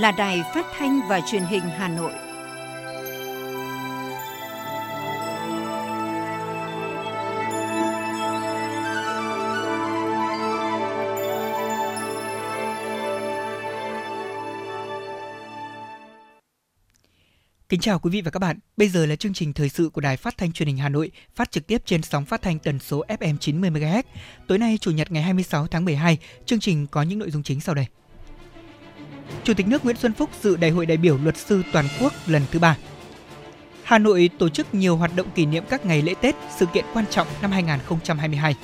là Đài Phát thanh và Truyền hình Hà Nội. Kính chào quý vị và các bạn. Bây giờ là chương trình thời sự của Đài Phát thanh Truyền hình Hà Nội, phát trực tiếp trên sóng phát thanh tần số FM 90 MHz. Tối nay chủ nhật ngày 26 tháng 12, chương trình có những nội dung chính sau đây. Chủ tịch nước Nguyễn Xuân Phúc dự Đại hội đại biểu luật sư toàn quốc lần thứ ba. Hà Nội tổ chức nhiều hoạt động kỷ niệm các ngày lễ Tết, sự kiện quan trọng năm 2022.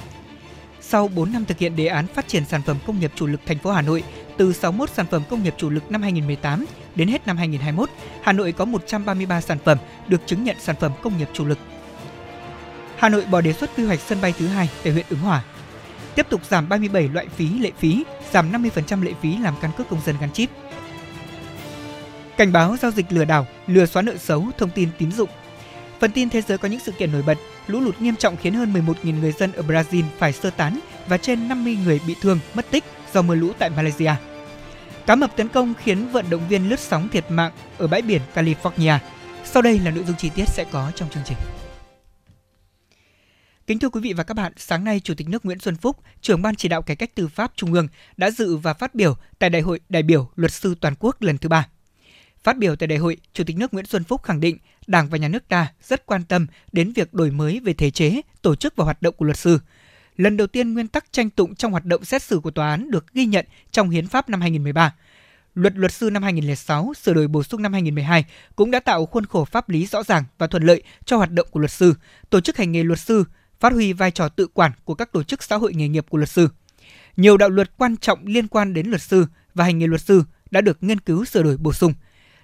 Sau 4 năm thực hiện đề án phát triển sản phẩm công nghiệp chủ lực thành phố Hà Nội từ 61 sản phẩm công nghiệp chủ lực năm 2018 đến hết năm 2021, Hà Nội có 133 sản phẩm được chứng nhận sản phẩm công nghiệp chủ lực. Hà Nội bỏ đề xuất quy hoạch sân bay thứ hai tại huyện Ứng Hòa. Tiếp tục giảm 37 loại phí lệ phí, giảm 50% lệ phí làm căn cước công dân gắn chip. Cảnh báo giao dịch lừa đảo, lừa xóa nợ xấu, thông tin tín dụng. Phần tin thế giới có những sự kiện nổi bật, lũ lụt nghiêm trọng khiến hơn 11.000 người dân ở Brazil phải sơ tán và trên 50 người bị thương, mất tích do mưa lũ tại Malaysia. Cá mập tấn công khiến vận động viên lướt sóng thiệt mạng ở bãi biển California. Sau đây là nội dung chi tiết sẽ có trong chương trình. Kính thưa quý vị và các bạn, sáng nay Chủ tịch nước Nguyễn Xuân Phúc, trưởng ban chỉ đạo cải cách tư pháp Trung ương đã dự và phát biểu tại Đại hội đại biểu luật sư toàn quốc lần thứ ba. Phát biểu tại đại hội, Chủ tịch nước Nguyễn Xuân Phúc khẳng định Đảng và Nhà nước ta rất quan tâm đến việc đổi mới về thể chế, tổ chức và hoạt động của luật sư. Lần đầu tiên nguyên tắc tranh tụng trong hoạt động xét xử của tòa án được ghi nhận trong Hiến pháp năm 2013. Luật luật sư năm 2006 sửa đổi bổ sung năm 2012 cũng đã tạo khuôn khổ pháp lý rõ ràng và thuận lợi cho hoạt động của luật sư, tổ chức hành nghề luật sư, phát huy vai trò tự quản của các tổ chức xã hội nghề nghiệp của luật sư. Nhiều đạo luật quan trọng liên quan đến luật sư và hành nghề luật sư đã được nghiên cứu sửa đổi bổ sung.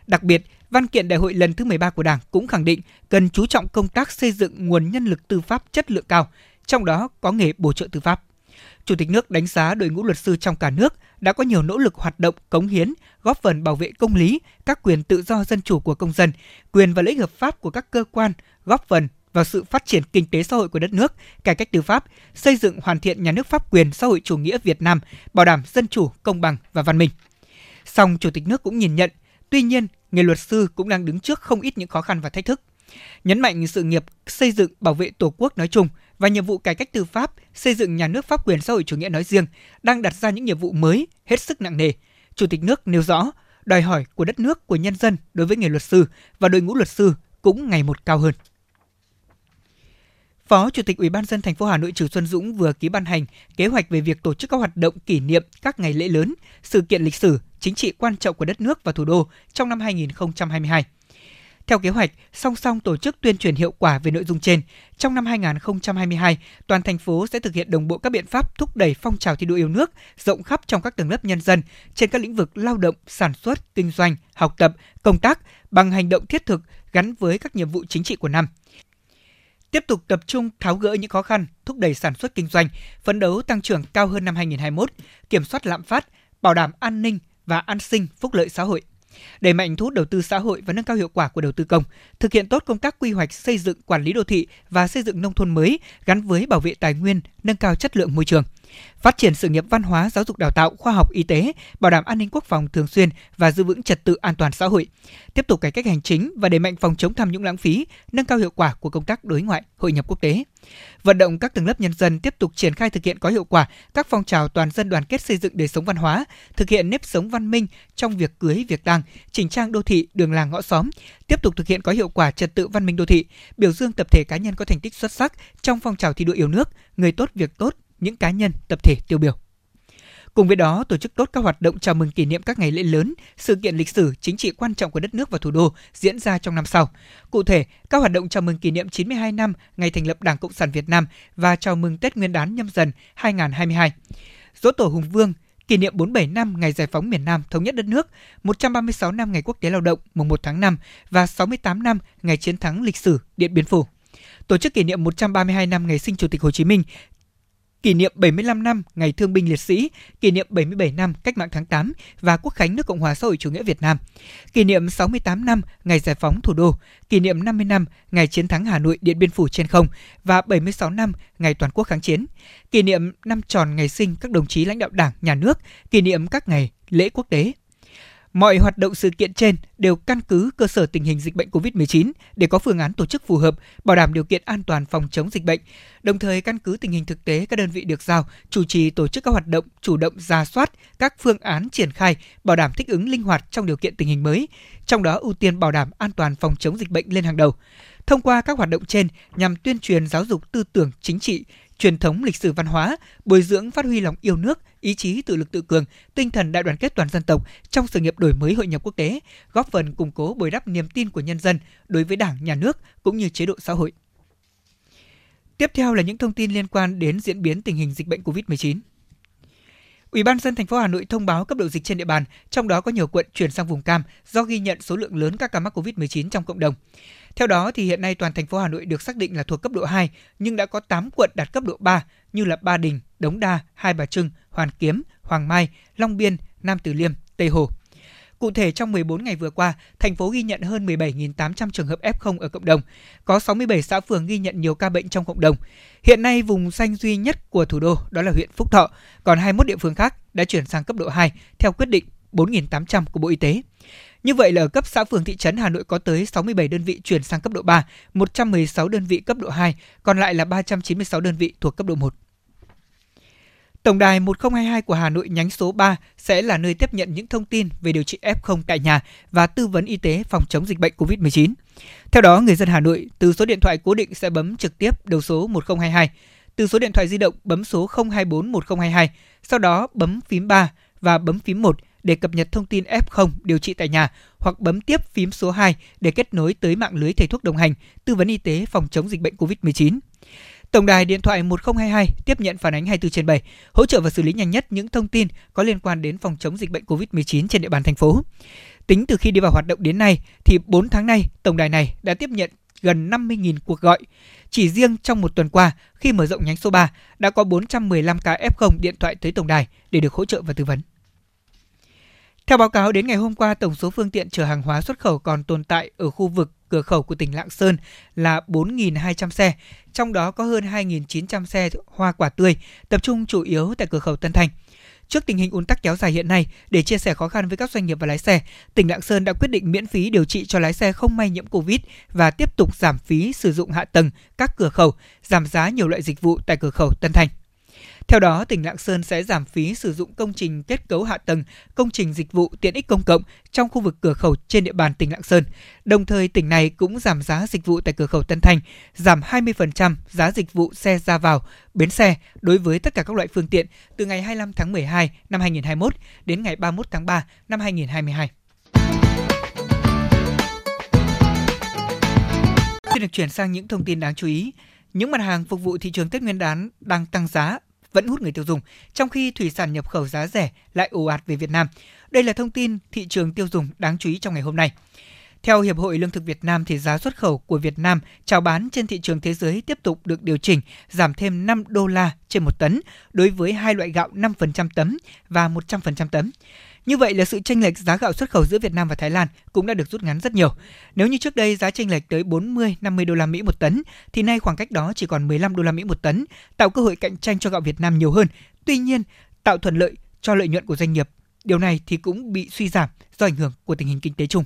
Đặc biệt, văn kiện đại hội lần thứ 13 của Đảng cũng khẳng định cần chú trọng công tác xây dựng nguồn nhân lực tư pháp chất lượng cao, trong đó có nghề bổ trợ tư pháp. Chủ tịch nước đánh giá đội ngũ luật sư trong cả nước đã có nhiều nỗ lực hoạt động cống hiến, góp phần bảo vệ công lý, các quyền tự do dân chủ của công dân, quyền và lợi ích hợp pháp của các cơ quan, góp phần vào sự phát triển kinh tế xã hội của đất nước, cải cách tư pháp, xây dựng hoàn thiện nhà nước pháp quyền xã hội chủ nghĩa Việt Nam, bảo đảm dân chủ, công bằng và văn minh. Song Chủ tịch nước cũng nhìn nhận, tuy nhiên, nghề luật sư cũng đang đứng trước không ít những khó khăn và thách thức. Nhấn mạnh sự nghiệp xây dựng bảo vệ Tổ quốc nói chung và nhiệm vụ cải cách tư pháp, xây dựng nhà nước pháp quyền xã hội chủ nghĩa nói riêng đang đặt ra những nhiệm vụ mới hết sức nặng nề. Chủ tịch nước nêu rõ, đòi hỏi của đất nước, của nhân dân đối với nghề luật sư và đội ngũ luật sư cũng ngày một cao hơn. Phó Chủ tịch Ủy ban dân thành phố Hà Nội Trừ Xuân Dũng vừa ký ban hành kế hoạch về việc tổ chức các hoạt động kỷ niệm các ngày lễ lớn, sự kiện lịch sử, chính trị quan trọng của đất nước và thủ đô trong năm 2022. Theo kế hoạch, song song tổ chức tuyên truyền hiệu quả về nội dung trên, trong năm 2022, toàn thành phố sẽ thực hiện đồng bộ các biện pháp thúc đẩy phong trào thi đua yêu nước rộng khắp trong các tầng lớp nhân dân trên các lĩnh vực lao động, sản xuất, kinh doanh, học tập, công tác bằng hành động thiết thực gắn với các nhiệm vụ chính trị của năm tiếp tục tập trung tháo gỡ những khó khăn, thúc đẩy sản xuất kinh doanh, phấn đấu tăng trưởng cao hơn năm 2021, kiểm soát lạm phát, bảo đảm an ninh và an sinh phúc lợi xã hội. Đẩy mạnh thu hút đầu tư xã hội và nâng cao hiệu quả của đầu tư công, thực hiện tốt công tác quy hoạch xây dựng quản lý đô thị và xây dựng nông thôn mới gắn với bảo vệ tài nguyên, nâng cao chất lượng môi trường phát triển sự nghiệp văn hóa, giáo dục đào tạo, khoa học y tế, bảo đảm an ninh quốc phòng thường xuyên và giữ vững trật tự an toàn xã hội, tiếp tục cải cách hành chính và đẩy mạnh phòng chống tham nhũng lãng phí, nâng cao hiệu quả của công tác đối ngoại, hội nhập quốc tế. Vận động các tầng lớp nhân dân tiếp tục triển khai thực hiện có hiệu quả các phong trào toàn dân đoàn kết xây dựng đời sống văn hóa, thực hiện nếp sống văn minh trong việc cưới, việc tang, chỉnh trang đô thị, đường làng ngõ xóm, tiếp tục thực hiện có hiệu quả trật tự văn minh đô thị, biểu dương tập thể cá nhân có thành tích xuất sắc trong phong trào thi đua yêu nước, người tốt việc tốt, những cá nhân, tập thể tiêu biểu. Cùng với đó, tổ chức tốt các hoạt động chào mừng kỷ niệm các ngày lễ lớn, sự kiện lịch sử, chính trị quan trọng của đất nước và thủ đô diễn ra trong năm sau. Cụ thể, các hoạt động chào mừng kỷ niệm 92 năm ngày thành lập Đảng Cộng sản Việt Nam và chào mừng Tết Nguyên đán nhâm dần 2022. Dỗ tổ Hùng Vương, kỷ niệm 47 năm ngày giải phóng miền Nam thống nhất đất nước, 136 năm ngày quốc tế lao động mùng 1 tháng 5 và 68 năm ngày chiến thắng lịch sử Điện Biên Phủ tổ chức kỷ niệm 132 năm ngày sinh Chủ tịch Hồ Chí Minh kỷ niệm 75 năm Ngày Thương binh Liệt sĩ, kỷ niệm 77 năm Cách mạng tháng 8 và Quốc khánh nước Cộng hòa xã hội chủ nghĩa Việt Nam, kỷ niệm 68 năm Ngày giải phóng thủ đô, kỷ niệm 50 năm Ngày chiến thắng Hà Nội Điện Biên Phủ trên không và 76 năm Ngày toàn quốc kháng chiến, kỷ niệm năm tròn ngày sinh các đồng chí lãnh đạo Đảng, Nhà nước, kỷ niệm các ngày lễ quốc tế. Mọi hoạt động sự kiện trên đều căn cứ cơ sở tình hình dịch bệnh COVID-19 để có phương án tổ chức phù hợp, bảo đảm điều kiện an toàn phòng chống dịch bệnh. Đồng thời căn cứ tình hình thực tế các đơn vị được giao chủ trì tổ chức các hoạt động, chủ động ra soát các phương án triển khai, bảo đảm thích ứng linh hoạt trong điều kiện tình hình mới, trong đó ưu tiên bảo đảm an toàn phòng chống dịch bệnh lên hàng đầu. Thông qua các hoạt động trên nhằm tuyên truyền giáo dục tư tưởng chính trị, truyền thống lịch sử văn hóa, bồi dưỡng phát huy lòng yêu nước, ý chí tự lực tự cường, tinh thần đại đoàn kết toàn dân tộc trong sự nghiệp đổi mới hội nhập quốc tế, góp phần củng cố bồi đắp niềm tin của nhân dân đối với Đảng, Nhà nước cũng như chế độ xã hội. Tiếp theo là những thông tin liên quan đến diễn biến tình hình dịch bệnh COVID-19. Ủy ban dân thành phố Hà Nội thông báo cấp độ dịch trên địa bàn, trong đó có nhiều quận chuyển sang vùng cam do ghi nhận số lượng lớn các ca mắc COVID-19 trong cộng đồng. Theo đó thì hiện nay toàn thành phố Hà Nội được xác định là thuộc cấp độ 2 nhưng đã có 8 quận đạt cấp độ 3 như là Ba Đình, Đống Đa, Hai Bà Trưng, Hoàn Kiếm, Hoàng Mai, Long Biên, Nam Từ Liêm, Tây Hồ. Cụ thể trong 14 ngày vừa qua, thành phố ghi nhận hơn 17.800 trường hợp F0 ở cộng đồng, có 67 xã phường ghi nhận nhiều ca bệnh trong cộng đồng. Hiện nay vùng xanh duy nhất của thủ đô đó là huyện Phúc Thọ, còn 21 địa phương khác đã chuyển sang cấp độ 2 theo quyết định 4.800 của Bộ Y tế. Như vậy là ở cấp xã phường thị trấn Hà Nội có tới 67 đơn vị chuyển sang cấp độ 3, 116 đơn vị cấp độ 2, còn lại là 396 đơn vị thuộc cấp độ 1. Tổng đài 1022 của Hà Nội nhánh số 3 sẽ là nơi tiếp nhận những thông tin về điều trị F0 tại nhà và tư vấn y tế phòng chống dịch bệnh COVID-19. Theo đó, người dân Hà Nội từ số điện thoại cố định sẽ bấm trực tiếp đầu số 1022, từ số điện thoại di động bấm số 024 1022, sau đó bấm phím 3 và bấm phím 1 để cập nhật thông tin F0 điều trị tại nhà hoặc bấm tiếp phím số 2 để kết nối tới mạng lưới thầy thuốc đồng hành, tư vấn y tế phòng chống dịch bệnh COVID-19. Tổng đài điện thoại 1022 tiếp nhận phản ánh 24 trên 7, hỗ trợ và xử lý nhanh nhất những thông tin có liên quan đến phòng chống dịch bệnh COVID-19 trên địa bàn thành phố. Tính từ khi đi vào hoạt động đến nay thì 4 tháng nay, tổng đài này đã tiếp nhận gần 50.000 cuộc gọi. Chỉ riêng trong một tuần qua, khi mở rộng nhánh số 3, đã có 415 ca F0 điện thoại tới tổng đài để được hỗ trợ và tư vấn. Theo báo cáo đến ngày hôm qua, tổng số phương tiện chở hàng hóa xuất khẩu còn tồn tại ở khu vực cửa khẩu của tỉnh Lạng Sơn là 4.200 xe, trong đó có hơn 2.900 xe hoa quả tươi, tập trung chủ yếu tại cửa khẩu Tân Thanh. Trước tình hình ùn tắc kéo dài hiện nay, để chia sẻ khó khăn với các doanh nghiệp và lái xe, tỉnh Lạng Sơn đã quyết định miễn phí điều trị cho lái xe không may nhiễm Covid và tiếp tục giảm phí sử dụng hạ tầng các cửa khẩu, giảm giá nhiều loại dịch vụ tại cửa khẩu Tân Thanh. Theo đó, tỉnh Lạng Sơn sẽ giảm phí sử dụng công trình kết cấu hạ tầng, công trình dịch vụ tiện ích công cộng trong khu vực cửa khẩu trên địa bàn tỉnh Lạng Sơn. Đồng thời, tỉnh này cũng giảm giá dịch vụ tại cửa khẩu Tân Thanh, giảm 20% giá dịch vụ xe ra vào, bến xe đối với tất cả các loại phương tiện từ ngày 25 tháng 12 năm 2021 đến ngày 31 tháng 3 năm 2022. Xin được chuyển sang những thông tin đáng chú ý. Những mặt hàng phục vụ thị trường Tết Nguyên đán đang tăng giá vẫn hút người tiêu dùng, trong khi thủy sản nhập khẩu giá rẻ lại ồ ạt về Việt Nam. Đây là thông tin thị trường tiêu dùng đáng chú ý trong ngày hôm nay. Theo Hiệp hội Lương thực Việt Nam thì giá xuất khẩu của Việt Nam chào bán trên thị trường thế giới tiếp tục được điều chỉnh giảm thêm 5 đô la trên một tấn đối với hai loại gạo 5% tấm và 100% tấm. Như vậy là sự chênh lệch giá gạo xuất khẩu giữa Việt Nam và Thái Lan cũng đã được rút ngắn rất nhiều. Nếu như trước đây giá chênh lệch tới 40 50 đô la Mỹ một tấn thì nay khoảng cách đó chỉ còn 15 đô la Mỹ một tấn, tạo cơ hội cạnh tranh cho gạo Việt Nam nhiều hơn. Tuy nhiên, tạo thuận lợi cho lợi nhuận của doanh nghiệp. Điều này thì cũng bị suy giảm do ảnh hưởng của tình hình kinh tế chung.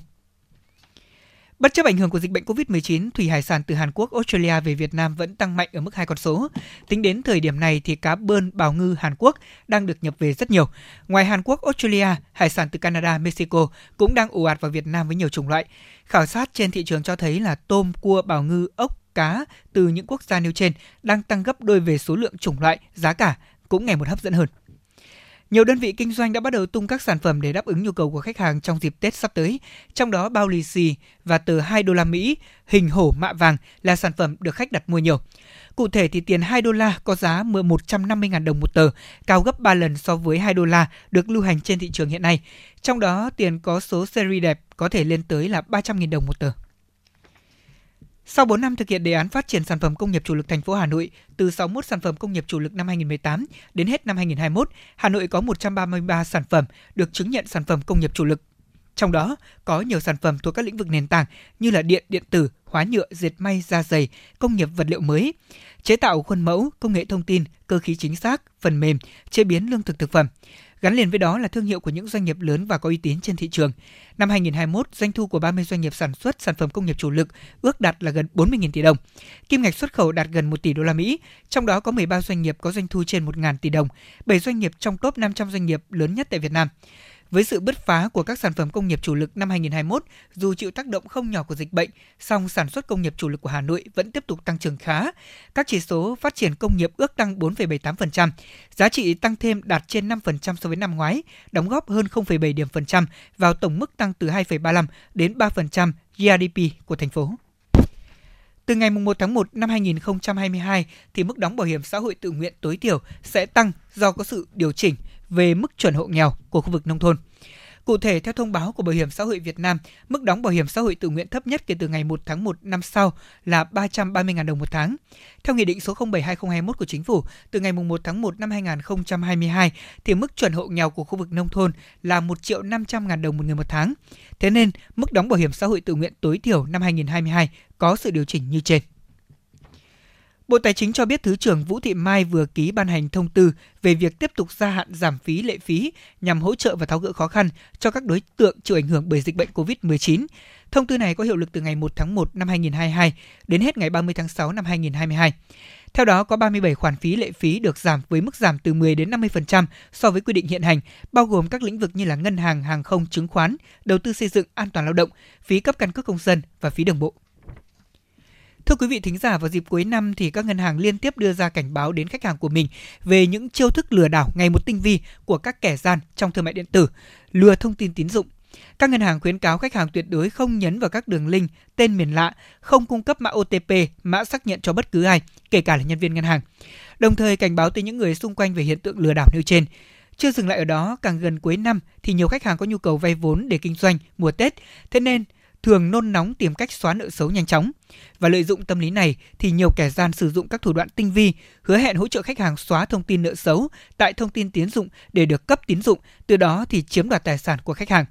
Bất chấp ảnh hưởng của dịch bệnh COVID-19, thủy hải sản từ Hàn Quốc, Australia về Việt Nam vẫn tăng mạnh ở mức hai con số. Tính đến thời điểm này thì cá bơn, bào ngư Hàn Quốc đang được nhập về rất nhiều. Ngoài Hàn Quốc, Australia, hải sản từ Canada, Mexico cũng đang ồ ạt vào Việt Nam với nhiều chủng loại. Khảo sát trên thị trường cho thấy là tôm, cua, bào ngư, ốc, cá từ những quốc gia nêu trên đang tăng gấp đôi về số lượng chủng loại, giá cả cũng ngày một hấp dẫn hơn. Nhiều đơn vị kinh doanh đã bắt đầu tung các sản phẩm để đáp ứng nhu cầu của khách hàng trong dịp Tết sắp tới. Trong đó bao lì xì và tờ 2 đô la Mỹ hình hổ mạ vàng là sản phẩm được khách đặt mua nhiều. Cụ thể thì tiền 2 đô la có giá 150.000 đồng một tờ, cao gấp 3 lần so với 2 đô la được lưu hành trên thị trường hiện nay. Trong đó tiền có số series đẹp có thể lên tới là 300.000 đồng một tờ. Sau 4 năm thực hiện đề án phát triển sản phẩm công nghiệp chủ lực thành phố Hà Nội, từ 61 sản phẩm công nghiệp chủ lực năm 2018 đến hết năm 2021, Hà Nội có 133 sản phẩm được chứng nhận sản phẩm công nghiệp chủ lực. Trong đó có nhiều sản phẩm thuộc các lĩnh vực nền tảng như là điện, điện tử, hóa nhựa, dệt may, da dày, công nghiệp vật liệu mới, chế tạo khuôn mẫu, công nghệ thông tin, cơ khí chính xác, phần mềm, chế biến lương thực thực phẩm. Gắn liền với đó là thương hiệu của những doanh nghiệp lớn và có uy tín trên thị trường. Năm 2021, doanh thu của 30 doanh nghiệp sản xuất sản phẩm công nghiệp chủ lực ước đạt là gần 40.000 tỷ đồng. Kim ngạch xuất khẩu đạt gần 1 tỷ đô la Mỹ, trong đó có 13 doanh nghiệp có doanh thu trên 1.000 tỷ đồng, 7 doanh nghiệp trong top 500 doanh nghiệp lớn nhất tại Việt Nam. Với sự bứt phá của các sản phẩm công nghiệp chủ lực năm 2021, dù chịu tác động không nhỏ của dịch bệnh, song sản xuất công nghiệp chủ lực của Hà Nội vẫn tiếp tục tăng trưởng khá. Các chỉ số phát triển công nghiệp ước tăng 4,78%, giá trị tăng thêm đạt trên 5% so với năm ngoái, đóng góp hơn 0,7 điểm phần trăm vào tổng mức tăng từ 2,35 đến 3% GDP của thành phố. Từ ngày 1 tháng 1 năm 2022 thì mức đóng bảo hiểm xã hội tự nguyện tối thiểu sẽ tăng do có sự điều chỉnh về mức chuẩn hộ nghèo của khu vực nông thôn. Cụ thể, theo thông báo của Bảo hiểm xã hội Việt Nam, mức đóng bảo hiểm xã hội tự nguyện thấp nhất kể từ ngày 1 tháng 1 năm sau là 330.000 đồng một tháng. Theo Nghị định số 07-2021 của Chính phủ, từ ngày 1 tháng 1 năm 2022, thì mức chuẩn hộ nghèo của khu vực nông thôn là 1 triệu 500.000 đồng một người một tháng. Thế nên, mức đóng bảo hiểm xã hội tự nguyện tối thiểu năm 2022 có sự điều chỉnh như trên. Bộ Tài chính cho biết Thứ trưởng Vũ Thị Mai vừa ký ban hành thông tư về việc tiếp tục gia hạn giảm phí lệ phí nhằm hỗ trợ và tháo gỡ khó khăn cho các đối tượng chịu ảnh hưởng bởi dịch bệnh COVID-19. Thông tư này có hiệu lực từ ngày 1 tháng 1 năm 2022 đến hết ngày 30 tháng 6 năm 2022. Theo đó, có 37 khoản phí lệ phí được giảm với mức giảm từ 10 đến 50% so với quy định hiện hành, bao gồm các lĩnh vực như là ngân hàng, hàng không, chứng khoán, đầu tư xây dựng, an toàn lao động, phí cấp căn cước công dân và phí đường bộ. Thưa quý vị thính giả, vào dịp cuối năm thì các ngân hàng liên tiếp đưa ra cảnh báo đến khách hàng của mình về những chiêu thức lừa đảo ngày một tinh vi của các kẻ gian trong thương mại điện tử, lừa thông tin tín dụng. Các ngân hàng khuyến cáo khách hàng tuyệt đối không nhấn vào các đường link, tên miền lạ, không cung cấp mã OTP, mã xác nhận cho bất cứ ai, kể cả là nhân viên ngân hàng. Đồng thời cảnh báo tới những người xung quanh về hiện tượng lừa đảo nêu trên. Chưa dừng lại ở đó, càng gần cuối năm thì nhiều khách hàng có nhu cầu vay vốn để kinh doanh mùa Tết, thế nên thường nôn nóng tìm cách xóa nợ xấu nhanh chóng. Và lợi dụng tâm lý này thì nhiều kẻ gian sử dụng các thủ đoạn tinh vi, hứa hẹn hỗ trợ khách hàng xóa thông tin nợ xấu tại thông tin tín dụng để được cấp tín dụng, từ đó thì chiếm đoạt tài sản của khách hàng.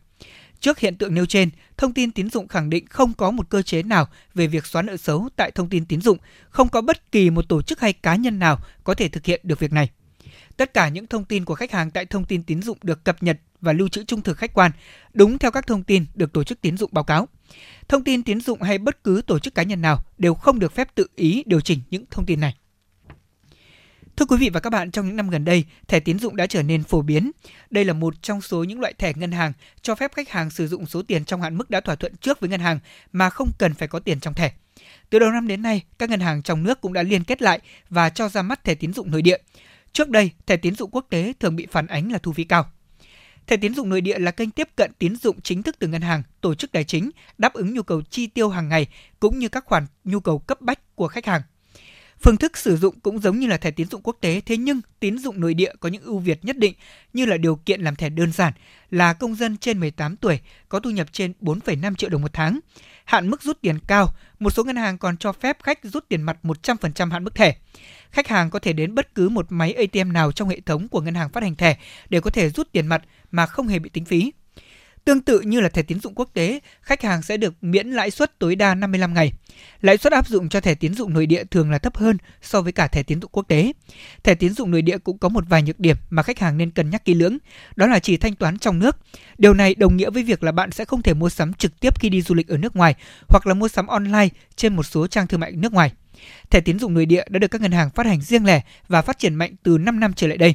Trước hiện tượng nêu trên, thông tin tín dụng khẳng định không có một cơ chế nào về việc xóa nợ xấu tại thông tin tín dụng, không có bất kỳ một tổ chức hay cá nhân nào có thể thực hiện được việc này. Tất cả những thông tin của khách hàng tại thông tin tín dụng được cập nhật và lưu trữ trung thực khách quan, đúng theo các thông tin được tổ chức tín dụng báo cáo. Thông tin tín dụng hay bất cứ tổ chức cá nhân nào đều không được phép tự ý điều chỉnh những thông tin này. Thưa quý vị và các bạn, trong những năm gần đây, thẻ tín dụng đã trở nên phổ biến. Đây là một trong số những loại thẻ ngân hàng cho phép khách hàng sử dụng số tiền trong hạn mức đã thỏa thuận trước với ngân hàng mà không cần phải có tiền trong thẻ. Từ đầu năm đến nay, các ngân hàng trong nước cũng đã liên kết lại và cho ra mắt thẻ tín dụng nội địa. Trước đây, thẻ tín dụng quốc tế thường bị phản ánh là thu phí cao. Thẻ tín dụng nội địa là kênh tiếp cận tín dụng chính thức từ ngân hàng, tổ chức tài chính, đáp ứng nhu cầu chi tiêu hàng ngày cũng như các khoản nhu cầu cấp bách của khách hàng. Phương thức sử dụng cũng giống như là thẻ tín dụng quốc tế, thế nhưng tín dụng nội địa có những ưu việt nhất định như là điều kiện làm thẻ đơn giản, là công dân trên 18 tuổi, có thu nhập trên 4,5 triệu đồng một tháng. Hạn mức rút tiền cao, một số ngân hàng còn cho phép khách rút tiền mặt 100% hạn mức thẻ. Khách hàng có thể đến bất cứ một máy ATM nào trong hệ thống của ngân hàng phát hành thẻ để có thể rút tiền mặt mà không hề bị tính phí. Tương tự như là thẻ tín dụng quốc tế, khách hàng sẽ được miễn lãi suất tối đa 55 ngày. Lãi suất áp dụng cho thẻ tín dụng nội địa thường là thấp hơn so với cả thẻ tín dụng quốc tế. Thẻ tín dụng nội địa cũng có một vài nhược điểm mà khách hàng nên cân nhắc kỹ lưỡng, đó là chỉ thanh toán trong nước. Điều này đồng nghĩa với việc là bạn sẽ không thể mua sắm trực tiếp khi đi du lịch ở nước ngoài hoặc là mua sắm online trên một số trang thương mại nước ngoài. Thẻ tín dụng nội địa đã được các ngân hàng phát hành riêng lẻ và phát triển mạnh từ 5 năm trở lại đây.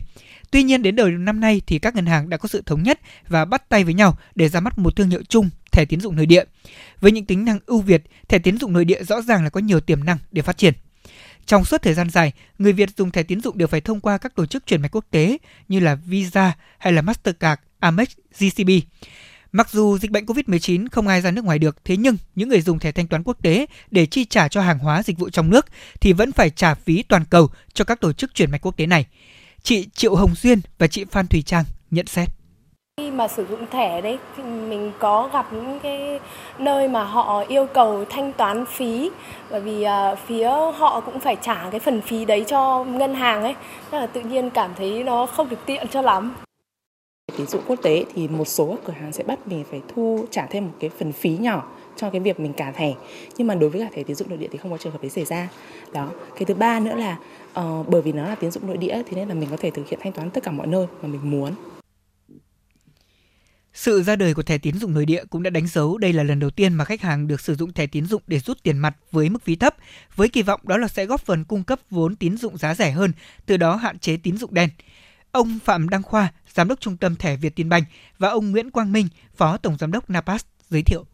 Tuy nhiên đến đầu năm nay thì các ngân hàng đã có sự thống nhất và bắt tay với nhau để ra mắt một thương hiệu chung thẻ tín dụng nội địa. Với những tính năng ưu việt, thẻ tín dụng nội địa rõ ràng là có nhiều tiềm năng để phát triển. Trong suốt thời gian dài, người Việt dùng thẻ tín dụng đều phải thông qua các tổ chức chuyển mạch quốc tế như là Visa hay là Mastercard, Amex, GCB. Mặc dù dịch bệnh COVID-19 không ai ra nước ngoài được, thế nhưng những người dùng thẻ thanh toán quốc tế để chi trả cho hàng hóa dịch vụ trong nước thì vẫn phải trả phí toàn cầu cho các tổ chức chuyển mạch quốc tế này. Chị Triệu Hồng Duyên và chị Phan Thùy Trang nhận xét. Khi mà sử dụng thẻ đấy thì mình có gặp những cái nơi mà họ yêu cầu thanh toán phí bởi vì uh, phía họ cũng phải trả cái phần phí đấy cho ngân hàng ấy. Nên là tự nhiên cảm thấy nó không được tiện cho lắm. Tín dụng quốc tế thì một số cửa hàng sẽ bắt mình phải thu trả thêm một cái phần phí nhỏ cho cái việc mình cà thẻ. Nhưng mà đối với cả thẻ tín dụng nội địa thì không có trường hợp đấy xảy ra. Đó. Cái thứ ba nữa là uh, bởi vì nó là tín dụng nội địa thì nên là mình có thể thực hiện thanh toán tất cả mọi nơi mà mình muốn Sự ra đời của thẻ tín dụng nội địa cũng đã đánh dấu đây là lần đầu tiên mà khách hàng được sử dụng thẻ tín dụng để rút tiền mặt với mức phí thấp, với kỳ vọng đó là sẽ góp phần cung cấp vốn tín dụng giá rẻ hơn, từ đó hạn chế tín dụng đen. Ông Phạm Đăng Khoa, Giám đốc Trung tâm Thẻ Việt Tiên Banh và ông Nguyễn Quang Minh, Phó Tổng Giám đốc Napas giới thiệu.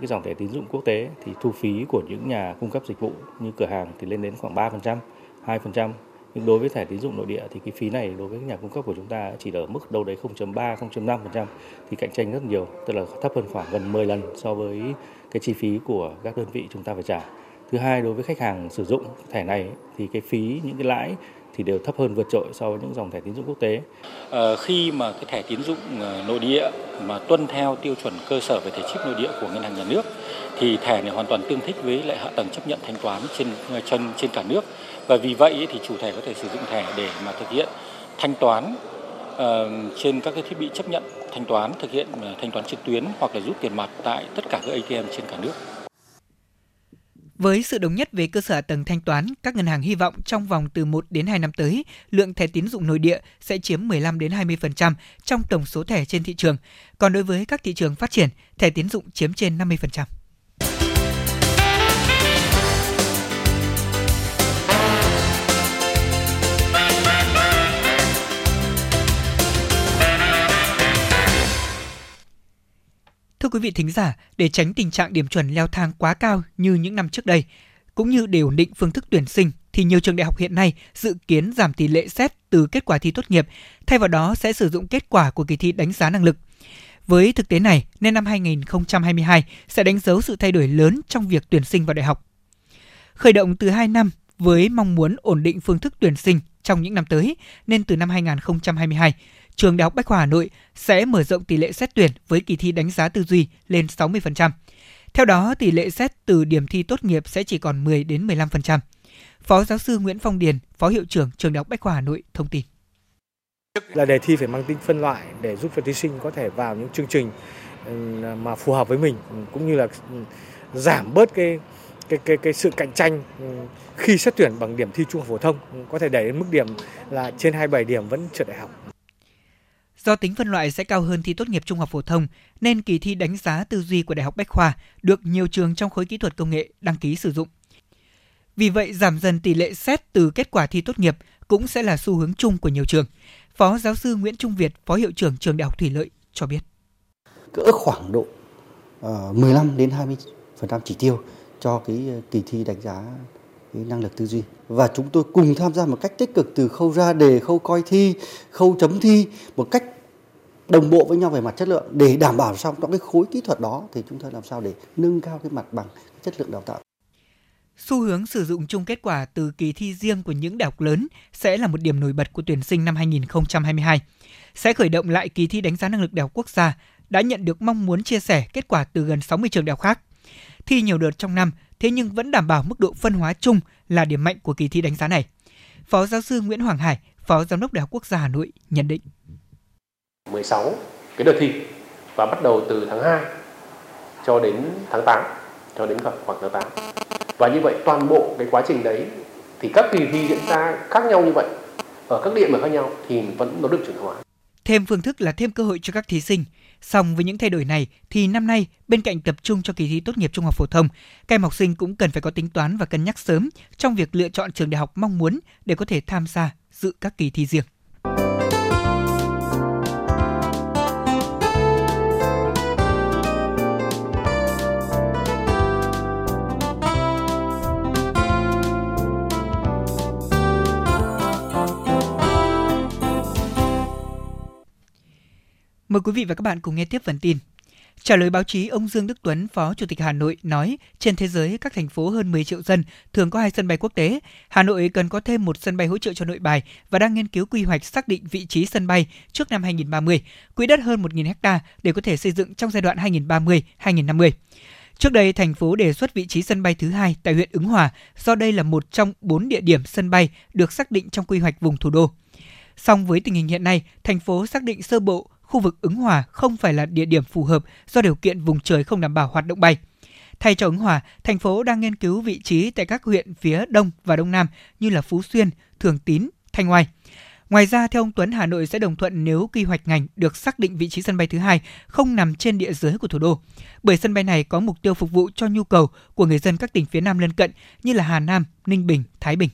Cái dòng thẻ tín dụng quốc tế thì thu phí của những nhà cung cấp dịch vụ như cửa hàng thì lên đến khoảng 3%, 2%. Nhưng đối với thẻ tín dụng nội địa thì cái phí này đối với nhà cung cấp của chúng ta chỉ ở mức đâu đấy 0.3, 0.5% thì cạnh tranh rất nhiều, tức là thấp hơn khoảng gần 10 lần so với cái chi phí của các đơn vị chúng ta phải trả. Thứ hai đối với khách hàng sử dụng thẻ này thì cái phí những cái lãi thì đều thấp hơn vượt trội so với những dòng thẻ tín dụng quốc tế. À, khi mà cái thẻ tín dụng ờ, nội địa mà tuân theo tiêu chuẩn cơ sở về thẻ chip nội địa của ngân hàng nhà nước thì thẻ này hoàn toàn tương thích với lại hạ tầng chấp nhận thanh toán trên ờ, trên trên cả nước và vì vậy thì chủ thẻ có thể sử dụng thẻ để mà thực hiện thanh toán ờ, trên các cái thiết bị chấp nhận thanh toán thực hiện ờ, thanh toán trực tuyến hoặc là rút tiền mặt tại tất cả các ATM trên cả nước. Với sự đồng nhất về cơ sở tầng thanh toán, các ngân hàng hy vọng trong vòng từ 1 đến 2 năm tới, lượng thẻ tín dụng nội địa sẽ chiếm 15 đến 20% trong tổng số thẻ trên thị trường. Còn đối với các thị trường phát triển, thẻ tín dụng chiếm trên 50%. Thưa quý vị thính giả, để tránh tình trạng điểm chuẩn leo thang quá cao như những năm trước đây, cũng như để ổn định phương thức tuyển sinh, thì nhiều trường đại học hiện nay dự kiến giảm tỷ lệ xét từ kết quả thi tốt nghiệp, thay vào đó sẽ sử dụng kết quả của kỳ thi đánh giá năng lực. Với thực tế này, nên năm 2022 sẽ đánh dấu sự thay đổi lớn trong việc tuyển sinh vào đại học. Khởi động từ 2 năm với mong muốn ổn định phương thức tuyển sinh trong những năm tới, nên từ năm 2022, trường Đại học Bách khoa Hà Nội sẽ mở rộng tỷ lệ xét tuyển với kỳ thi đánh giá tư duy lên 60%. Theo đó, tỷ lệ xét từ điểm thi tốt nghiệp sẽ chỉ còn 10 đến 15%. Phó giáo sư Nguyễn Phong Điền, Phó hiệu trưởng trường Đại học Bách khoa Hà Nội thông tin. Là đề thi phải mang tính phân loại để giúp cho thí sinh có thể vào những chương trình ừ, mà phù hợp với mình cũng như là ừ, giảm bớt cái cái cái cái sự cạnh tranh ừ, khi xét tuyển bằng điểm thi trung học phổ thông có thể đẩy đến mức điểm là trên 27 điểm vẫn trượt đại học. Do tính phân loại sẽ cao hơn thi tốt nghiệp trung học phổ thông, nên kỳ thi đánh giá tư duy của Đại học Bách khoa được nhiều trường trong khối kỹ thuật công nghệ đăng ký sử dụng. Vì vậy, giảm dần tỷ lệ xét từ kết quả thi tốt nghiệp cũng sẽ là xu hướng chung của nhiều trường. Phó giáo sư Nguyễn Trung Việt, Phó hiệu trưởng trường Đại học Thủy Lợi cho biết. Cỡ khoảng độ ờ, uh, 15 đến 20% chỉ tiêu cho cái ờ, kỳ thi đánh giá cái năng lực tư duy và chúng tôi cùng tham gia một cách tích cực từ khâu ra đề, khâu coi thi, khâu chấm thi một cách đồng bộ với nhau về mặt chất lượng để đảm bảo xong trong cái khối kỹ thuật đó thì chúng ta làm sao để nâng cao cái mặt bằng chất lượng đào tạo. Xu hướng sử dụng chung kết quả từ kỳ thi riêng của những đại học lớn sẽ là một điểm nổi bật của tuyển sinh năm 2022. Sẽ khởi động lại kỳ thi đánh giá năng lực đại học quốc gia đã nhận được mong muốn chia sẻ kết quả từ gần 60 trường đại học khác. Thi nhiều đợt trong năm, thế nhưng vẫn đảm bảo mức độ phân hóa chung là điểm mạnh của kỳ thi đánh giá này. Phó giáo sư Nguyễn Hoàng Hải, Phó Giám đốc Đại học Quốc gia Hà Nội nhận định. 16 cái đợt thi và bắt đầu từ tháng 2 cho đến tháng 8 cho đến khoảng tháng 8 và như vậy toàn bộ cái quá trình đấy thì các kỳ thi diễn ra khác nhau như vậy ở các địa mà khác nhau thì vẫn nó được chuẩn hóa thêm phương thức là thêm cơ hội cho các thí sinh. Song với những thay đổi này thì năm nay bên cạnh tập trung cho kỳ thi tốt nghiệp trung học phổ thông, các em học sinh cũng cần phải có tính toán và cân nhắc sớm trong việc lựa chọn trường đại học mong muốn để có thể tham gia dự các kỳ thi riêng. Mời quý vị và các bạn cùng nghe tiếp phần tin. Trả lời báo chí, ông Dương Đức Tuấn, Phó Chủ tịch Hà Nội nói, trên thế giới các thành phố hơn 10 triệu dân thường có hai sân bay quốc tế. Hà Nội cần có thêm một sân bay hỗ trợ cho nội bài và đang nghiên cứu quy hoạch xác định vị trí sân bay trước năm 2030, quỹ đất hơn 1.000 ha để có thể xây dựng trong giai đoạn 2030-2050. Trước đây, thành phố đề xuất vị trí sân bay thứ hai tại huyện Ứng Hòa, do đây là một trong bốn địa điểm sân bay được xác định trong quy hoạch vùng thủ đô. Song với tình hình hiện nay, thành phố xác định sơ bộ khu vực Ứng Hòa không phải là địa điểm phù hợp do điều kiện vùng trời không đảm bảo hoạt động bay. Thay cho Ứng Hòa, thành phố đang nghiên cứu vị trí tại các huyện phía Đông và Đông Nam như là Phú Xuyên, Thường Tín, Thanh Oai. Ngoài ra, theo ông Tuấn, Hà Nội sẽ đồng thuận nếu quy hoạch ngành được xác định vị trí sân bay thứ hai không nằm trên địa giới của thủ đô. Bởi sân bay này có mục tiêu phục vụ cho nhu cầu của người dân các tỉnh phía Nam lân cận như là Hà Nam, Ninh Bình, Thái Bình.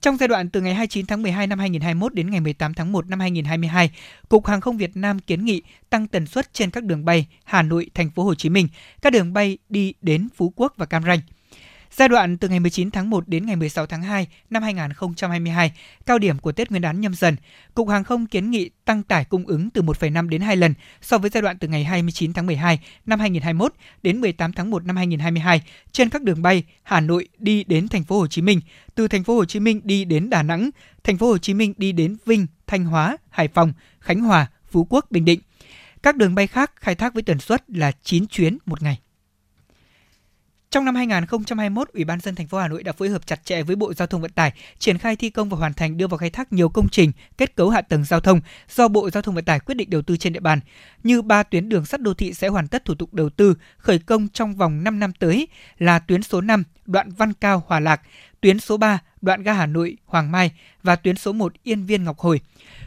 Trong giai đoạn từ ngày 29 tháng 12 năm 2021 đến ngày 18 tháng 1 năm 2022, Cục Hàng không Việt Nam kiến nghị tăng tần suất trên các đường bay Hà Nội, Thành phố Hồ Chí Minh, các đường bay đi đến Phú Quốc và Cam Ranh – Giai đoạn từ ngày 19 tháng 1 đến ngày 16 tháng 2 năm 2022, cao điểm của Tết Nguyên đán nhâm dần, Cục Hàng không kiến nghị tăng tải cung ứng từ 1,5 đến 2 lần so với giai đoạn từ ngày 29 tháng 12 năm 2021 đến 18 tháng 1 năm 2022 trên các đường bay Hà Nội đi đến thành phố Hồ Chí Minh, từ thành phố Hồ Chí Minh đi đến Đà Nẵng, thành phố Hồ Chí Minh đi đến Vinh, Thanh Hóa, Hải Phòng, Khánh Hòa, Phú Quốc, Bình Định. Các đường bay khác khai thác với tần suất là 9 chuyến một ngày. Trong năm 2021, Ủy ban dân thành phố Hà Nội đã phối hợp chặt chẽ với Bộ Giao thông Vận tải triển khai thi công và hoàn thành đưa vào khai thác nhiều công trình kết cấu hạ tầng giao thông do Bộ Giao thông Vận tải quyết định đầu tư trên địa bàn, như ba tuyến đường sắt đô thị sẽ hoàn tất thủ tục đầu tư khởi công trong vòng 5 năm tới là tuyến số 5 đoạn Văn Cao Hòa Lạc, tuyến số 3 đoạn ga Hà Nội Hoàng Mai và tuyến số 1 Yên Viên Ngọc Hồi.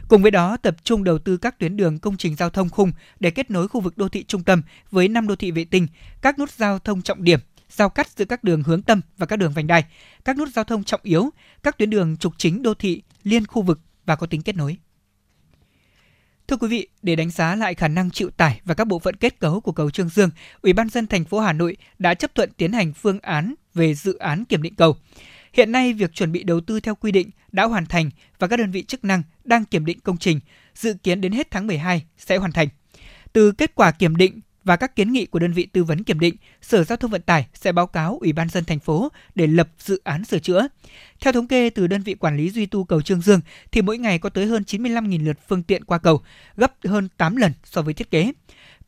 Cùng với đó, tập trung đầu tư các tuyến đường công trình giao thông khung để kết nối khu vực đô thị trung tâm với năm đô thị vệ tinh, các nút giao thông trọng điểm giao cắt giữa các đường hướng tâm và các đường vành đai, các nút giao thông trọng yếu, các tuyến đường trục chính đô thị liên khu vực và có tính kết nối. Thưa quý vị, để đánh giá lại khả năng chịu tải và các bộ phận kết cấu của cầu Trương Dương, Ủy ban dân thành phố Hà Nội đã chấp thuận tiến hành phương án về dự án kiểm định cầu. Hiện nay, việc chuẩn bị đầu tư theo quy định đã hoàn thành và các đơn vị chức năng đang kiểm định công trình, dự kiến đến hết tháng 12 sẽ hoàn thành. Từ kết quả kiểm định và các kiến nghị của đơn vị tư vấn kiểm định, Sở Giao thông Vận tải sẽ báo cáo Ủy ban dân thành phố để lập dự án sửa chữa. Theo thống kê từ đơn vị quản lý duy tu cầu Trương Dương thì mỗi ngày có tới hơn 95.000 lượt phương tiện qua cầu, gấp hơn 8 lần so với thiết kế.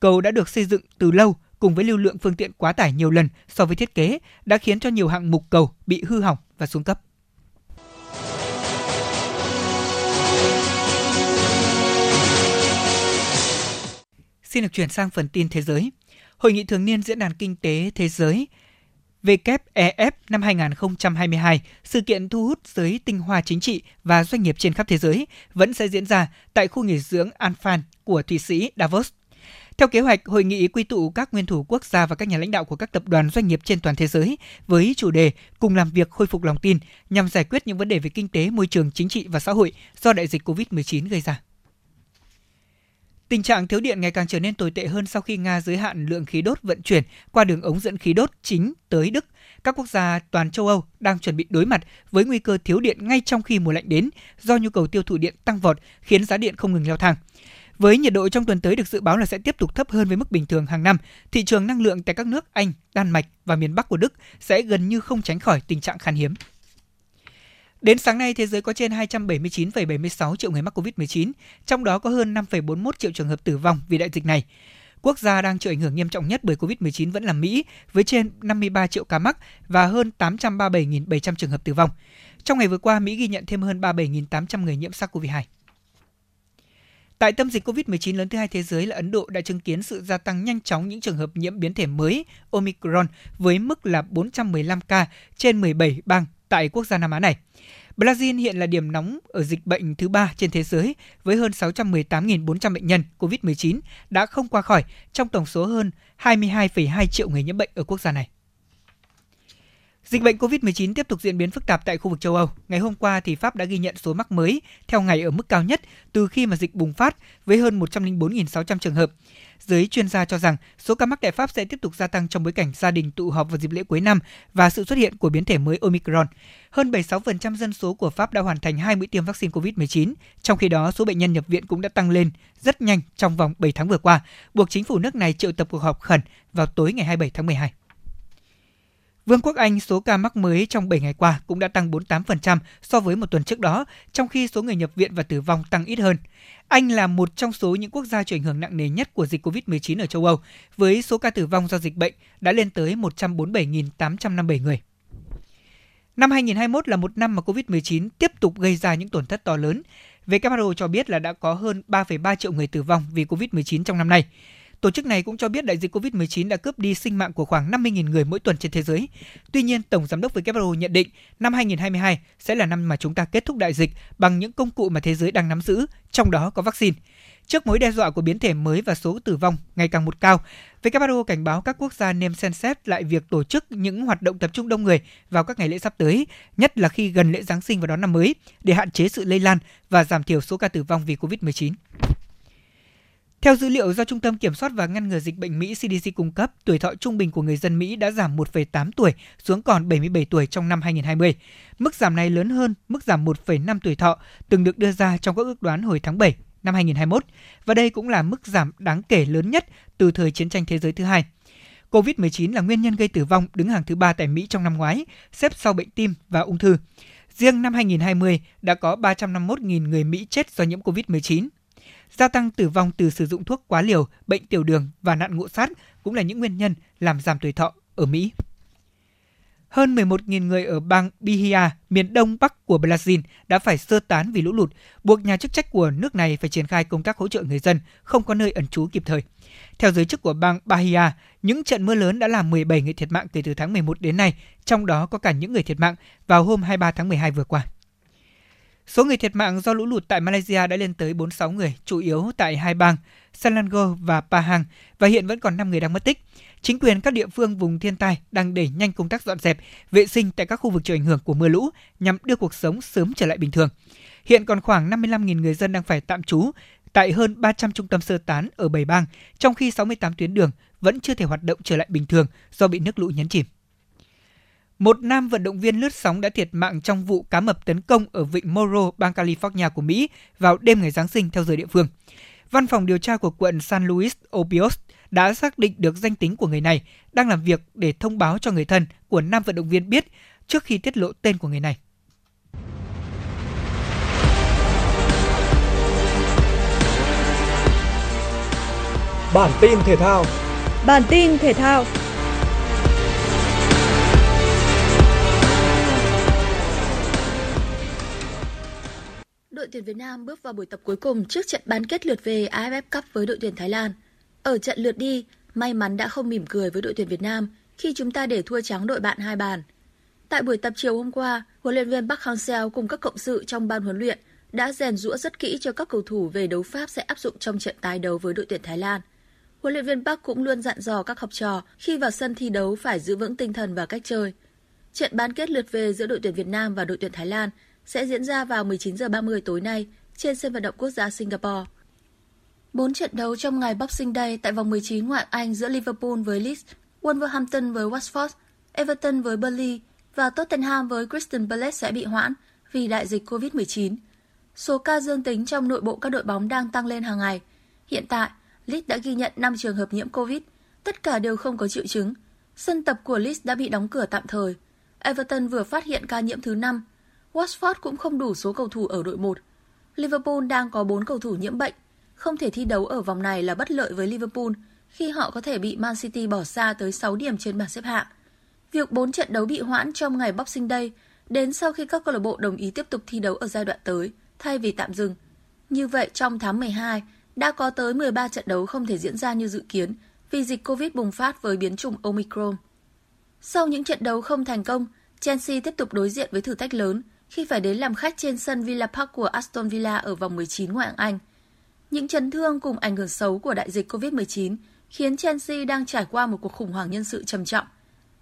Cầu đã được xây dựng từ lâu cùng với lưu lượng phương tiện quá tải nhiều lần so với thiết kế đã khiến cho nhiều hạng mục cầu bị hư hỏng và xuống cấp. Xin được chuyển sang phần tin thế giới. Hội nghị thường niên Diễn đàn Kinh tế Thế giới WEF năm 2022, sự kiện thu hút giới tinh hoa chính trị và doanh nghiệp trên khắp thế giới, vẫn sẽ diễn ra tại khu nghỉ dưỡng Anfan của Thụy Sĩ Davos. Theo kế hoạch, hội nghị quy tụ các nguyên thủ quốc gia và các nhà lãnh đạo của các tập đoàn doanh nghiệp trên toàn thế giới với chủ đề cùng làm việc khôi phục lòng tin nhằm giải quyết những vấn đề về kinh tế, môi trường, chính trị và xã hội do đại dịch COVID-19 gây ra. Tình trạng thiếu điện ngày càng trở nên tồi tệ hơn sau khi Nga giới hạn lượng khí đốt vận chuyển qua đường ống dẫn khí đốt chính tới Đức. Các quốc gia toàn châu Âu đang chuẩn bị đối mặt với nguy cơ thiếu điện ngay trong khi mùa lạnh đến do nhu cầu tiêu thụ điện tăng vọt khiến giá điện không ngừng leo thang. Với nhiệt độ trong tuần tới được dự báo là sẽ tiếp tục thấp hơn với mức bình thường hàng năm, thị trường năng lượng tại các nước Anh, Đan Mạch và miền Bắc của Đức sẽ gần như không tránh khỏi tình trạng khan hiếm. Đến sáng nay, thế giới có trên 279,76 triệu người mắc COVID-19, trong đó có hơn 5,41 triệu trường hợp tử vong vì đại dịch này. Quốc gia đang chịu ảnh hưởng nghiêm trọng nhất bởi COVID-19 vẫn là Mỹ, với trên 53 triệu ca mắc và hơn 837.700 trường hợp tử vong. Trong ngày vừa qua, Mỹ ghi nhận thêm hơn 37.800 người nhiễm SARS-CoV-2. Tại tâm dịch COVID-19 lớn thứ hai thế giới là Ấn Độ đã chứng kiến sự gia tăng nhanh chóng những trường hợp nhiễm biến thể mới Omicron với mức là 415 ca trên 17 bang tại quốc gia Nam Á này. Brazil hiện là điểm nóng ở dịch bệnh thứ ba trên thế giới với hơn 618.400 bệnh nhân COVID-19 đã không qua khỏi trong tổng số hơn 22,2 triệu người nhiễm bệnh ở quốc gia này. Dịch bệnh COVID-19 tiếp tục diễn biến phức tạp tại khu vực châu Âu. Ngày hôm qua thì Pháp đã ghi nhận số mắc mới theo ngày ở mức cao nhất từ khi mà dịch bùng phát với hơn 104.600 trường hợp. Giới chuyên gia cho rằng số ca mắc tại Pháp sẽ tiếp tục gia tăng trong bối cảnh gia đình tụ họp vào dịp lễ cuối năm và sự xuất hiện của biến thể mới Omicron. Hơn 76% dân số của Pháp đã hoàn thành hai mũi tiêm vaccine COVID-19, trong khi đó số bệnh nhân nhập viện cũng đã tăng lên rất nhanh trong vòng 7 tháng vừa qua, buộc chính phủ nước này triệu tập cuộc họp khẩn vào tối ngày 27 tháng 12. Vương quốc Anh số ca mắc mới trong 7 ngày qua cũng đã tăng 48% so với một tuần trước đó, trong khi số người nhập viện và tử vong tăng ít hơn. Anh là một trong số những quốc gia chịu ảnh hưởng nặng nề nhất của dịch COVID-19 ở châu Âu, với số ca tử vong do dịch bệnh đã lên tới 147.857 người. Năm 2021 là một năm mà COVID-19 tiếp tục gây ra những tổn thất to lớn. WHO cho biết là đã có hơn 3,3 triệu người tử vong vì COVID-19 trong năm nay. Tổ chức này cũng cho biết đại dịch COVID-19 đã cướp đi sinh mạng của khoảng 50.000 người mỗi tuần trên thế giới. Tuy nhiên, Tổng Giám đốc WHO nhận định năm 2022 sẽ là năm mà chúng ta kết thúc đại dịch bằng những công cụ mà thế giới đang nắm giữ, trong đó có vaccine. Trước mối đe dọa của biến thể mới và số tử vong ngày càng một cao, WHO cảnh báo các quốc gia nên xem xét lại việc tổ chức những hoạt động tập trung đông người vào các ngày lễ sắp tới, nhất là khi gần lễ Giáng sinh và đón năm mới, để hạn chế sự lây lan và giảm thiểu số ca tử vong vì COVID-19. Theo dữ liệu do Trung tâm Kiểm soát và Ngăn ngừa Dịch bệnh Mỹ CDC cung cấp, tuổi thọ trung bình của người dân Mỹ đã giảm 1,8 tuổi xuống còn 77 tuổi trong năm 2020. Mức giảm này lớn hơn mức giảm 1,5 tuổi thọ từng được đưa ra trong các ước đoán hồi tháng 7 năm 2021 và đây cũng là mức giảm đáng kể lớn nhất từ thời chiến tranh thế giới thứ hai. COVID-19 là nguyên nhân gây tử vong đứng hàng thứ ba tại Mỹ trong năm ngoái, xếp sau bệnh tim và ung thư. Riêng năm 2020 đã có 351.000 người Mỹ chết do nhiễm COVID-19. Gia tăng tử vong từ sử dụng thuốc quá liều, bệnh tiểu đường và nạn ngộ sát cũng là những nguyên nhân làm giảm tuổi thọ ở Mỹ. Hơn 11.000 người ở bang Bahia, miền đông bắc của Brazil đã phải sơ tán vì lũ lụt, buộc nhà chức trách của nước này phải triển khai công tác hỗ trợ người dân không có nơi ẩn trú kịp thời. Theo giới chức của bang Bahia, những trận mưa lớn đã làm 17 người thiệt mạng kể từ tháng 11 đến nay, trong đó có cả những người thiệt mạng vào hôm 23 tháng 12 vừa qua. Số người thiệt mạng do lũ lụt tại Malaysia đã lên tới 46 người, chủ yếu tại hai bang Selangor và Pahang và hiện vẫn còn 5 người đang mất tích. Chính quyền các địa phương vùng thiên tai đang đẩy nhanh công tác dọn dẹp, vệ sinh tại các khu vực chịu ảnh hưởng của mưa lũ nhằm đưa cuộc sống sớm trở lại bình thường. Hiện còn khoảng 55.000 người dân đang phải tạm trú tại hơn 300 trung tâm sơ tán ở 7 bang, trong khi 68 tuyến đường vẫn chưa thể hoạt động trở lại bình thường do bị nước lũ nhấn chìm. Một nam vận động viên lướt sóng đã thiệt mạng trong vụ cá mập tấn công ở vịnh Morro, bang California của Mỹ vào đêm ngày Giáng sinh theo giờ địa phương. Văn phòng điều tra của quận San Luis Obispo đã xác định được danh tính của người này, đang làm việc để thông báo cho người thân của nam vận động viên biết trước khi tiết lộ tên của người này. Bản tin thể thao Bản tin thể thao Đội tuyển Việt Nam bước vào buổi tập cuối cùng trước trận bán kết lượt về AFF Cup với đội tuyển Thái Lan. Ở trận lượt đi, may mắn đã không mỉm cười với đội tuyển Việt Nam khi chúng ta để thua trắng đội bạn hai bàn. Tại buổi tập chiều hôm qua, huấn luyện viên Park Hang-seo cùng các cộng sự trong ban huấn luyện đã rèn rũa rất kỹ cho các cầu thủ về đấu pháp sẽ áp dụng trong trận tái đấu với đội tuyển Thái Lan. Huấn luyện viên Park cũng luôn dặn dò các học trò khi vào sân thi đấu phải giữ vững tinh thần và cách chơi. Trận bán kết lượt về giữa đội tuyển Việt Nam và đội tuyển Thái Lan sẽ diễn ra vào 19 giờ 30 tối nay trên sân vận động quốc gia Singapore. Bốn trận đấu trong ngày Boxing Day tại vòng 19 ngoại Anh giữa Liverpool với Leeds, Wolverhampton với Watford, Everton với Burnley và Tottenham với Crystal Palace sẽ bị hoãn vì đại dịch COVID-19. Số ca dương tính trong nội bộ các đội bóng đang tăng lên hàng ngày. Hiện tại, Leeds đã ghi nhận 5 trường hợp nhiễm COVID, tất cả đều không có triệu chứng. Sân tập của Leeds đã bị đóng cửa tạm thời. Everton vừa phát hiện ca nhiễm thứ 5. Watford cũng không đủ số cầu thủ ở đội 1. Liverpool đang có 4 cầu thủ nhiễm bệnh. Không thể thi đấu ở vòng này là bất lợi với Liverpool khi họ có thể bị Man City bỏ xa tới 6 điểm trên bảng xếp hạng. Việc 4 trận đấu bị hoãn trong ngày Boxing Day đến sau khi các câu lạc bộ đồng ý tiếp tục thi đấu ở giai đoạn tới thay vì tạm dừng. Như vậy trong tháng 12 đã có tới 13 trận đấu không thể diễn ra như dự kiến vì dịch Covid bùng phát với biến chủng Omicron. Sau những trận đấu không thành công, Chelsea tiếp tục đối diện với thử thách lớn khi phải đến làm khách trên sân Villa Park của Aston Villa ở vòng 19 ngoại hạng Anh. Những chấn thương cùng ảnh hưởng xấu của đại dịch COVID-19 khiến Chelsea đang trải qua một cuộc khủng hoảng nhân sự trầm trọng.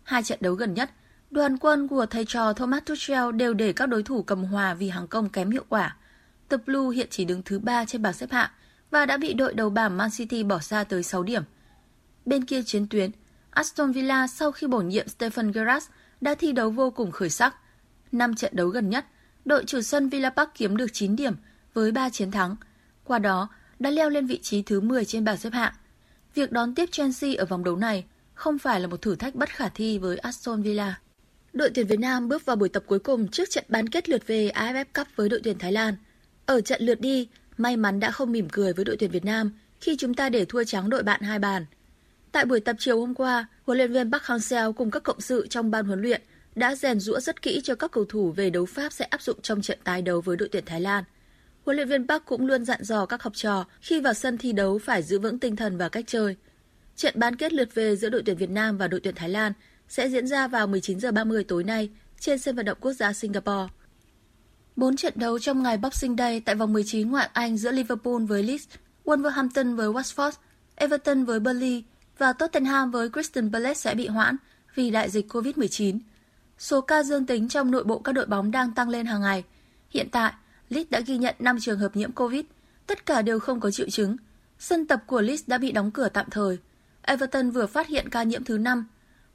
Hai trận đấu gần nhất, đoàn quân của thầy trò Thomas Tuchel đều để các đối thủ cầm hòa vì hàng công kém hiệu quả. The Blue hiện chỉ đứng thứ ba trên bảng xếp hạng và đã bị đội đầu bảng Man City bỏ xa tới 6 điểm. Bên kia chiến tuyến, Aston Villa sau khi bổ nhiệm Stephen Gerrard đã thi đấu vô cùng khởi sắc. Năm trận đấu gần nhất, đội chủ sân Villa Park kiếm được 9 điểm với 3 chiến thắng. Qua đó, đã leo lên vị trí thứ 10 trên bảng xếp hạng. Việc đón tiếp Chelsea ở vòng đấu này không phải là một thử thách bất khả thi với Aston Villa. Đội tuyển Việt Nam bước vào buổi tập cuối cùng trước trận bán kết lượt về AFF Cup với đội tuyển Thái Lan. Ở trận lượt đi, may mắn đã không mỉm cười với đội tuyển Việt Nam khi chúng ta để thua trắng đội bạn hai bàn. Tại buổi tập chiều hôm qua, huấn luyện viên Park Hang-seo cùng các cộng sự trong ban huấn luyện đã rèn rũa rất kỹ cho các cầu thủ về đấu pháp sẽ áp dụng trong trận tái đấu với đội tuyển Thái Lan. Huấn luyện viên Park cũng luôn dặn dò các học trò khi vào sân thi đấu phải giữ vững tinh thần và cách chơi. Trận bán kết lượt về giữa đội tuyển Việt Nam và đội tuyển Thái Lan sẽ diễn ra vào 19 giờ 30 tối nay trên sân vận động quốc gia Singapore. Bốn trận đấu trong ngày Boxing Day tại vòng 19 ngoại Anh giữa Liverpool với Leeds, Wolverhampton với Watford, Everton với Burnley và Tottenham với Crystal Palace sẽ bị hoãn vì đại dịch COVID-19. Số ca dương tính trong nội bộ các đội bóng đang tăng lên hàng ngày. Hiện tại, Leeds đã ghi nhận 5 trường hợp nhiễm COVID, tất cả đều không có triệu chứng. Sân tập của Leeds đã bị đóng cửa tạm thời. Everton vừa phát hiện ca nhiễm thứ 5.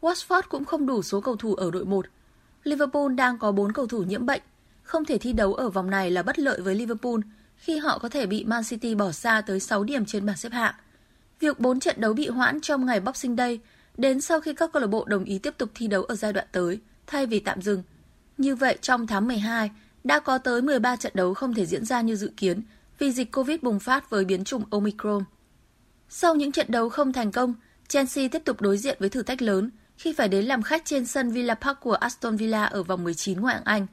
Watford cũng không đủ số cầu thủ ở đội 1. Liverpool đang có 4 cầu thủ nhiễm bệnh. Không thể thi đấu ở vòng này là bất lợi với Liverpool khi họ có thể bị Man City bỏ xa tới 6 điểm trên bảng xếp hạng. Việc 4 trận đấu bị hoãn trong ngày Boxing Day đến sau khi các câu lạc bộ đồng ý tiếp tục thi đấu ở giai đoạn tới thay vì tạm dừng. Như vậy trong tháng 12 đã có tới 13 trận đấu không thể diễn ra như dự kiến vì dịch Covid bùng phát với biến chủng Omicron. Sau những trận đấu không thành công, Chelsea tiếp tục đối diện với thử thách lớn khi phải đến làm khách trên sân Villa Park của Aston Villa ở vòng 19 ngoại hạng Anh.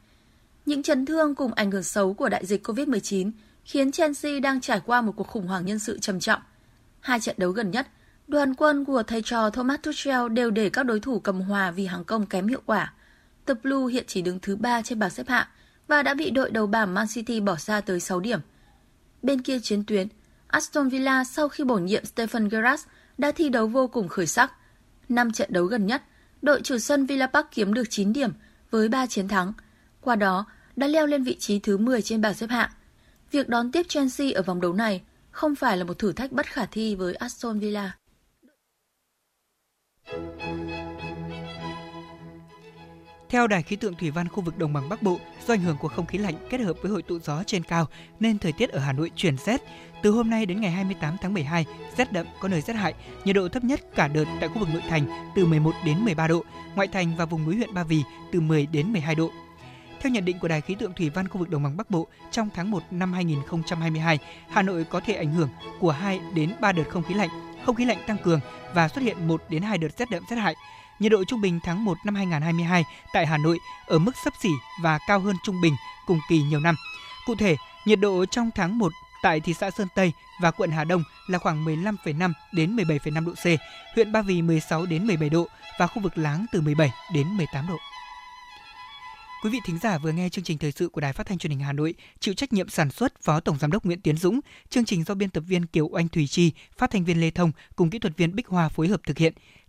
Những chấn thương cùng ảnh hưởng xấu của đại dịch Covid-19 khiến Chelsea đang trải qua một cuộc khủng hoảng nhân sự trầm trọng. Hai trận đấu gần nhất, đoàn quân của thầy trò Thomas Tuchel đều để các đối thủ cầm hòa vì hàng công kém hiệu quả. The Blue hiện chỉ đứng thứ 3 trên bảng xếp hạng và đã bị đội đầu bảng Man City bỏ xa tới 6 điểm. Bên kia chiến tuyến, Aston Villa sau khi bổ nhiệm Stephen Gerrard đã thi đấu vô cùng khởi sắc. Năm trận đấu gần nhất, đội chủ sân Villa Park kiếm được 9 điểm với 3 chiến thắng. Qua đó, đã leo lên vị trí thứ 10 trên bảng xếp hạng. Việc đón tiếp Chelsea ở vòng đấu này không phải là một thử thách bất khả thi với Aston Villa. Theo Đài khí tượng thủy văn khu vực đồng bằng Bắc Bộ, do ảnh hưởng của không khí lạnh kết hợp với hội tụ gió trên cao nên thời tiết ở Hà Nội chuyển rét. Từ hôm nay đến ngày 28 tháng 12, rét đậm có nơi rét hại, nhiệt độ thấp nhất cả đợt tại khu vực nội thành từ 11 đến 13 độ, ngoại thành và vùng núi huyện Ba Vì từ 10 đến 12 độ. Theo nhận định của Đài khí tượng thủy văn khu vực đồng bằng Bắc Bộ, trong tháng 1 năm 2022, Hà Nội có thể ảnh hưởng của 2 đến 3 đợt không khí lạnh, không khí lạnh tăng cường và xuất hiện 1 đến 2 đợt rét đậm rét hại. Nhiệt độ trung bình tháng 1 năm 2022 tại Hà Nội ở mức sấp xỉ và cao hơn trung bình cùng kỳ nhiều năm. Cụ thể, nhiệt độ trong tháng 1 tại thị xã Sơn Tây và quận Hà Đông là khoảng 15,5 đến 17,5 độ C, huyện Ba Vì 16 đến 17 độ và khu vực Láng từ 17 đến 18 độ. Quý vị thính giả vừa nghe chương trình thời sự của Đài Phát thanh Truyền hình Hà Nội, chịu trách nhiệm sản xuất Phó Tổng giám đốc Nguyễn Tiến Dũng, chương trình do biên tập viên Kiều Oanh Thùy Chi, phát thanh viên Lê Thông cùng kỹ thuật viên Bích Hoa phối hợp thực hiện.